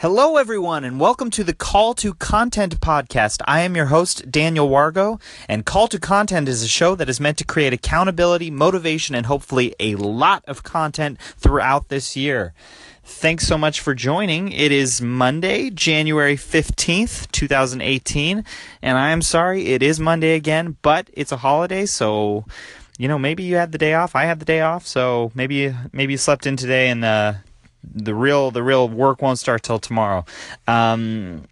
Hello, everyone, and welcome to the Call to Content podcast. I am your host, Daniel Wargo, and Call to Content is a show that is meant to create accountability, motivation, and hopefully a lot of content throughout this year. Thanks so much for joining. It is Monday, January 15th, 2018, and I am sorry it is Monday again, but it's a holiday, so you know, maybe you had the day off. I had the day off, so maybe maybe you slept in today and uh, the real the real work won't start till tomorrow. Um,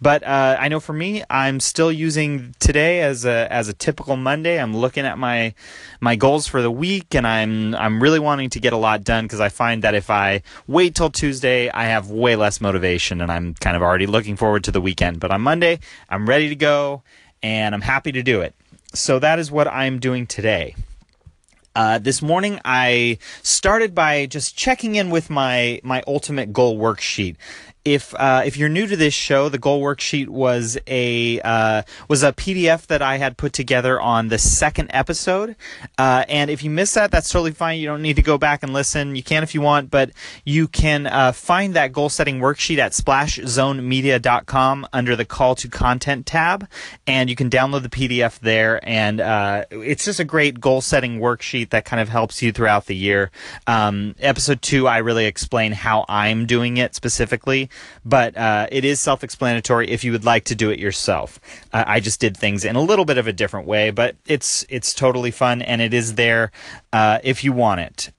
but uh, I know for me, I'm still using today as a as a typical Monday. I'm looking at my my goals for the week, and I'm I'm really wanting to get a lot done because I find that if I wait till Tuesday, I have way less motivation, and I'm kind of already looking forward to the weekend. But on Monday, I'm ready to go, and I'm happy to do it. So that is what I'm doing today. Uh, this morning, I started by just checking in with my my ultimate goal worksheet, if uh, if you're new to this show, the goal worksheet was a uh, was a PDF that I had put together on the second episode. Uh, and if you missed that, that's totally fine. You don't need to go back and listen. You can if you want, but you can uh, find that goal setting worksheet at splashzonemedia.com under the call to content tab, and you can download the PDF there. And uh, it's just a great goal setting worksheet that kind of helps you throughout the year. Um, episode two, I really explain how I'm doing it specifically but uh, it is self explanatory if you would like to do it yourself. Uh, I just did things in a little bit of a different way, but it's it's totally fun and it is there uh, if you want it.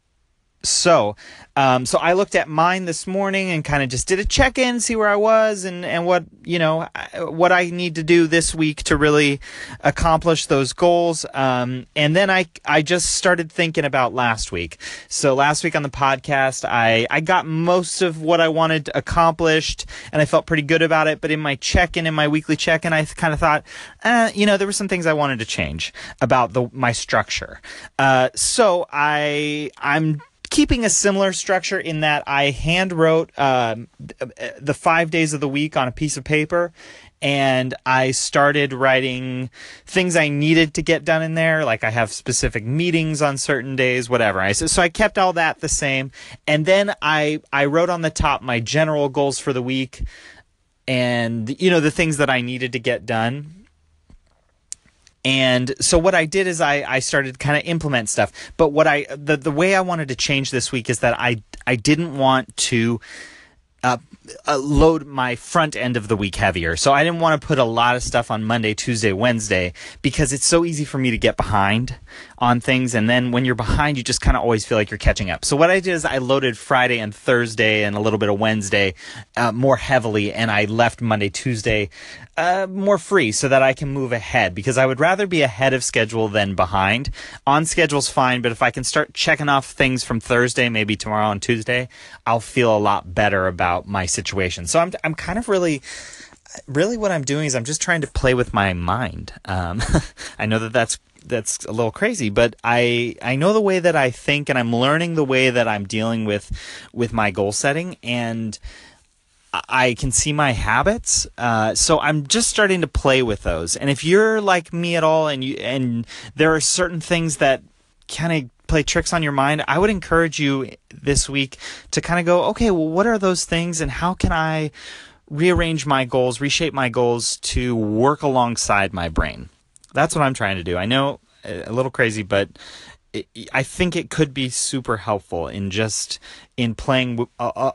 So, um, so I looked at mine this morning and kind of just did a check in, see where I was and, and what, you know, what I need to do this week to really accomplish those goals. Um, and then I, I just started thinking about last week. So last week on the podcast, I, I got most of what I wanted accomplished and I felt pretty good about it. But in my check in, in my weekly check in, I kind of thought, uh, you know, there were some things I wanted to change about the, my structure. Uh, so I, I'm, keeping a similar structure in that I hand wrote um, the five days of the week on a piece of paper. And I started writing things I needed to get done in there. Like I have specific meetings on certain days, whatever. I so I kept all that the same. And then I I wrote on the top my general goals for the week, and you know the things that I needed to get done and so what I did is I, I started kind of implement stuff. But what I the, the way I wanted to change this week is that I I didn't want to uh, uh, load my front end of the week heavier. So I didn't want to put a lot of stuff on Monday, Tuesday, Wednesday because it's so easy for me to get behind on things. And then when you're behind, you just kind of always feel like you're catching up. So what I did is I loaded Friday and Thursday and a little bit of Wednesday uh, more heavily, and I left Monday, Tuesday uh, more free so that I can move ahead because I would rather be ahead of schedule than behind. On schedule's fine, but if I can start checking off things from Thursday, maybe tomorrow and Tuesday, I'll feel a lot better about my situation. So I'm I'm kind of really really what I'm doing is I'm just trying to play with my mind. Um, I know that that's that's a little crazy, but I I know the way that I think, and I'm learning the way that I'm dealing with with my goal setting, and I can see my habits. Uh, so I'm just starting to play with those. And if you're like me at all, and you and there are certain things that kind of play tricks on your mind, I would encourage you this week to kind of go, okay, well, what are those things, and how can I rearrange my goals, reshape my goals to work alongside my brain? That's what I'm trying to do. I know a little crazy, but I think it could be super helpful in just in playing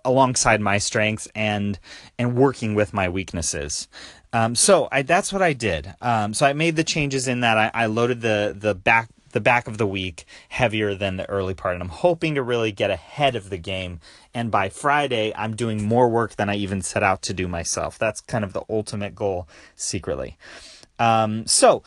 alongside my strengths and and working with my weaknesses. Um, so I, that's what I did. Um, so I made the changes in that I, I, loaded the the back the back of the week heavier than the early part, and I'm hoping to really get ahead of the game. And by Friday, I'm doing more work than I even set out to do myself. That's kind of the ultimate goal secretly. Um, so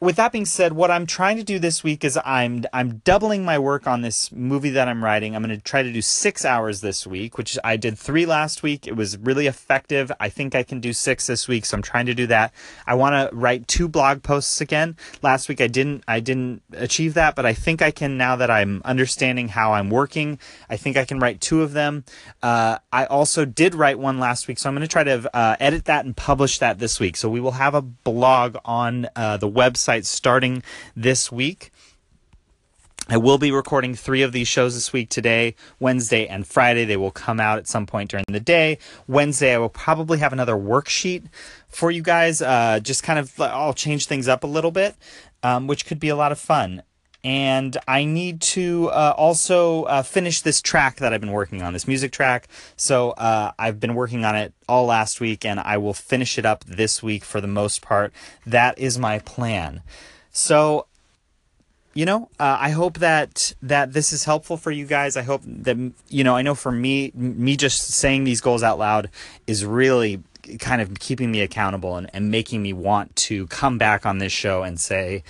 with that being said, what I'm trying to do this week is I'm I'm doubling my work on this movie that I'm writing. I'm going to try to do six hours this week, which I did three last week. It was really effective. I think I can do six this week, so I'm trying to do that. I want to write two blog posts again. Last week I didn't I didn't achieve that, but I think I can now that I'm understanding how I'm working. I think I can write two of them. Uh, I also did write one last week, so I'm going to try to uh, edit that and publish that this week. So we will have a blog on uh, the website website starting this week. I will be recording three of these shows this week today, Wednesday, and Friday. They will come out at some point during the day. Wednesday, I will probably have another worksheet for you guys. Uh, just kind of, I'll change things up a little bit, um, which could be a lot of fun. And I need to uh, also uh, finish this track that I've been working on, this music track. So uh, I've been working on it all last week, and I will finish it up this week for the most part. That is my plan. So you know, uh, I hope that that this is helpful for you guys. I hope that you know. I know for me, me just saying these goals out loud is really kind of keeping me accountable and, and making me want to come back on this show and say,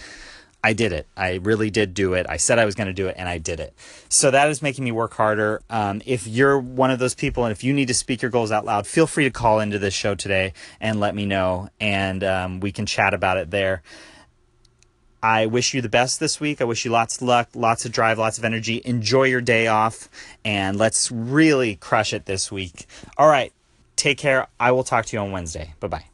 I did it. I really did do it. I said I was going to do it, and I did it. So that is making me work harder. Um, if you're one of those people, and if you need to speak your goals out loud, feel free to call into this show today and let me know, and um, we can chat about it there. I wish you the best this week. I wish you lots of luck, lots of drive, lots of energy. Enjoy your day off, and let's really crush it this week. All right, take care. I will talk to you on Wednesday. Bye bye.